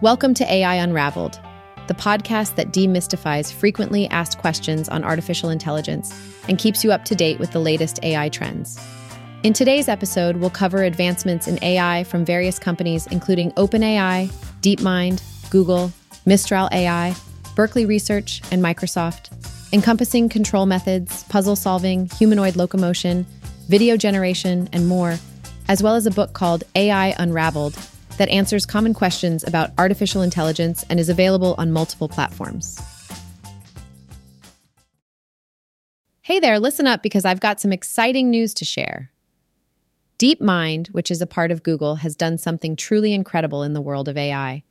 Welcome to AI Unraveled, the podcast that demystifies frequently asked questions on artificial intelligence and keeps you up to date with the latest AI trends. In today's episode, we'll cover advancements in AI from various companies, including OpenAI, DeepMind, Google, Mistral AI, Berkeley Research, and Microsoft, encompassing control methods, puzzle solving, humanoid locomotion, video generation, and more, as well as a book called AI Unraveled that answers common questions about artificial intelligence and is available on multiple platforms. Hey there, listen up because I've got some exciting news to share. DeepMind, which is a part of Google, has done something truly incredible in the world of AI.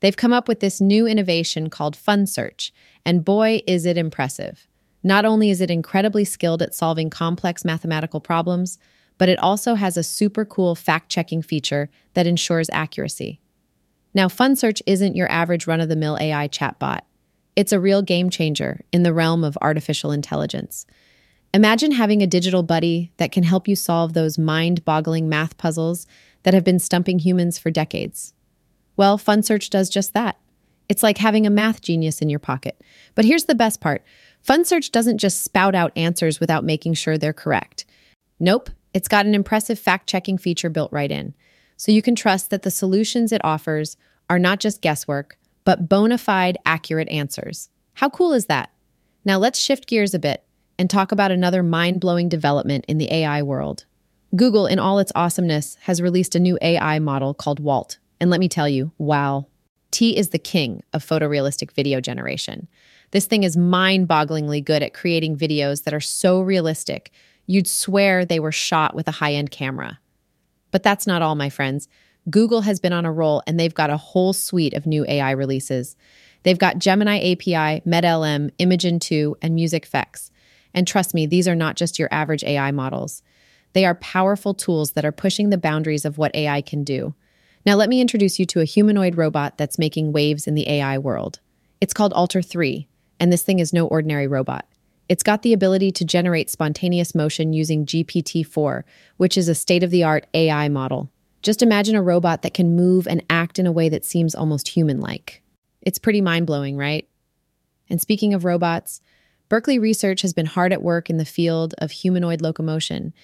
They've come up with this new innovation called FunSearch, and boy, is it impressive. Not only is it incredibly skilled at solving complex mathematical problems, but it also has a super cool fact checking feature that ensures accuracy. Now, FunSearch isn't your average run of the mill AI chatbot, it's a real game changer in the realm of artificial intelligence. Imagine having a digital buddy that can help you solve those mind boggling math puzzles that have been stumping humans for decades. Well, FunSearch does just that. It's like having a math genius in your pocket. But here's the best part FunSearch doesn't just spout out answers without making sure they're correct. Nope, it's got an impressive fact checking feature built right in, so you can trust that the solutions it offers are not just guesswork, but bona fide, accurate answers. How cool is that? Now let's shift gears a bit and talk about another mind blowing development in the AI world. Google, in all its awesomeness, has released a new AI model called Walt. And let me tell you, wow. T is the king of photorealistic video generation. This thing is mind bogglingly good at creating videos that are so realistic You'd swear they were shot with a high end camera. But that's not all, my friends. Google has been on a roll and they've got a whole suite of new AI releases. They've got Gemini API, MedLM, Imagen 2, and Music MusicFX. And trust me, these are not just your average AI models. They are powerful tools that are pushing the boundaries of what AI can do. Now, let me introduce you to a humanoid robot that's making waves in the AI world. It's called Alter 3, and this thing is no ordinary robot. It's got the ability to generate spontaneous motion using GPT 4, which is a state of the art AI model. Just imagine a robot that can move and act in a way that seems almost human like. It's pretty mind blowing, right? And speaking of robots, Berkeley Research has been hard at work in the field of humanoid locomotion.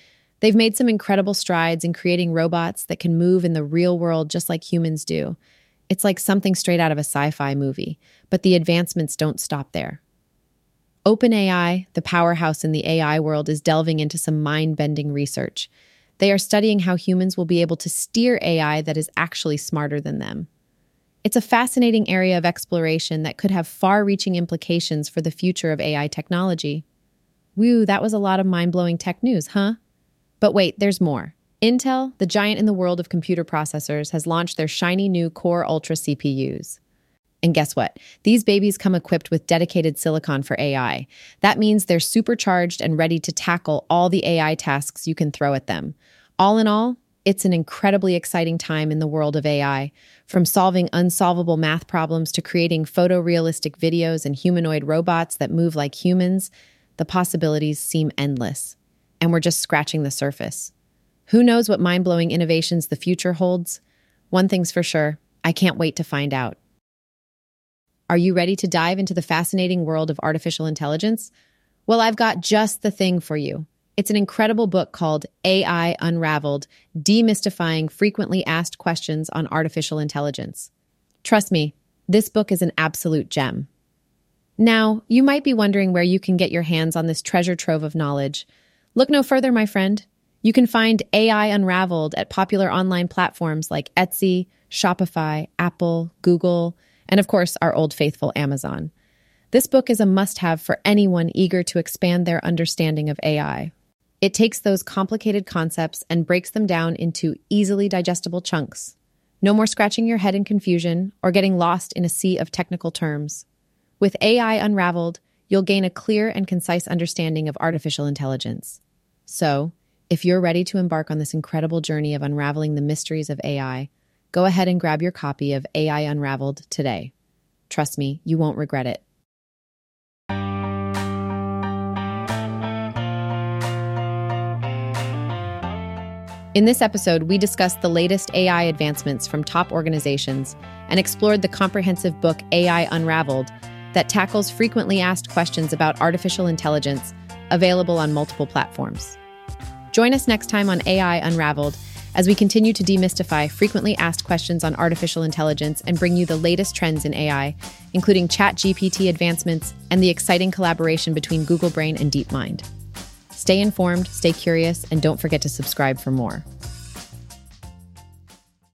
They've made some incredible strides in creating robots that can move in the real world just like humans do. It's like something straight out of a sci fi movie, but the advancements don't stop there. OpenAI, the powerhouse in the AI world, is delving into some mind bending research. They are studying how humans will be able to steer AI that is actually smarter than them. It's a fascinating area of exploration that could have far reaching implications for the future of AI technology. Woo, that was a lot of mind blowing tech news, huh? But wait, there's more. Intel, the giant in the world of computer processors, has launched their shiny new Core Ultra CPUs. And guess what? These babies come equipped with dedicated silicon for AI. That means they're supercharged and ready to tackle all the AI tasks you can throw at them. All in all, it's an incredibly exciting time in the world of AI. From solving unsolvable math problems to creating photorealistic videos and humanoid robots that move like humans, the possibilities seem endless. And we're just scratching the surface. Who knows what mind blowing innovations the future holds? One thing's for sure I can't wait to find out. Are you ready to dive into the fascinating world of artificial intelligence? Well, I've got just the thing for you. It's an incredible book called AI Unraveled Demystifying Frequently Asked Questions on Artificial Intelligence. Trust me, this book is an absolute gem. Now, you might be wondering where you can get your hands on this treasure trove of knowledge. Look no further, my friend. You can find AI Unraveled at popular online platforms like Etsy, Shopify, Apple, Google, and of course, our old faithful Amazon. This book is a must have for anyone eager to expand their understanding of AI. It takes those complicated concepts and breaks them down into easily digestible chunks. No more scratching your head in confusion or getting lost in a sea of technical terms. With AI Unraveled, you'll gain a clear and concise understanding of artificial intelligence. So, if you're ready to embark on this incredible journey of unraveling the mysteries of AI, Go ahead and grab your copy of AI Unraveled today. Trust me, you won't regret it. In this episode, we discussed the latest AI advancements from top organizations and explored the comprehensive book AI Unraveled that tackles frequently asked questions about artificial intelligence, available on multiple platforms. Join us next time on AI Unraveled as we continue to demystify frequently asked questions on artificial intelligence and bring you the latest trends in AI, including ChatGPT advancements and the exciting collaboration between Google Brain and DeepMind. Stay informed, stay curious, and don't forget to subscribe for more.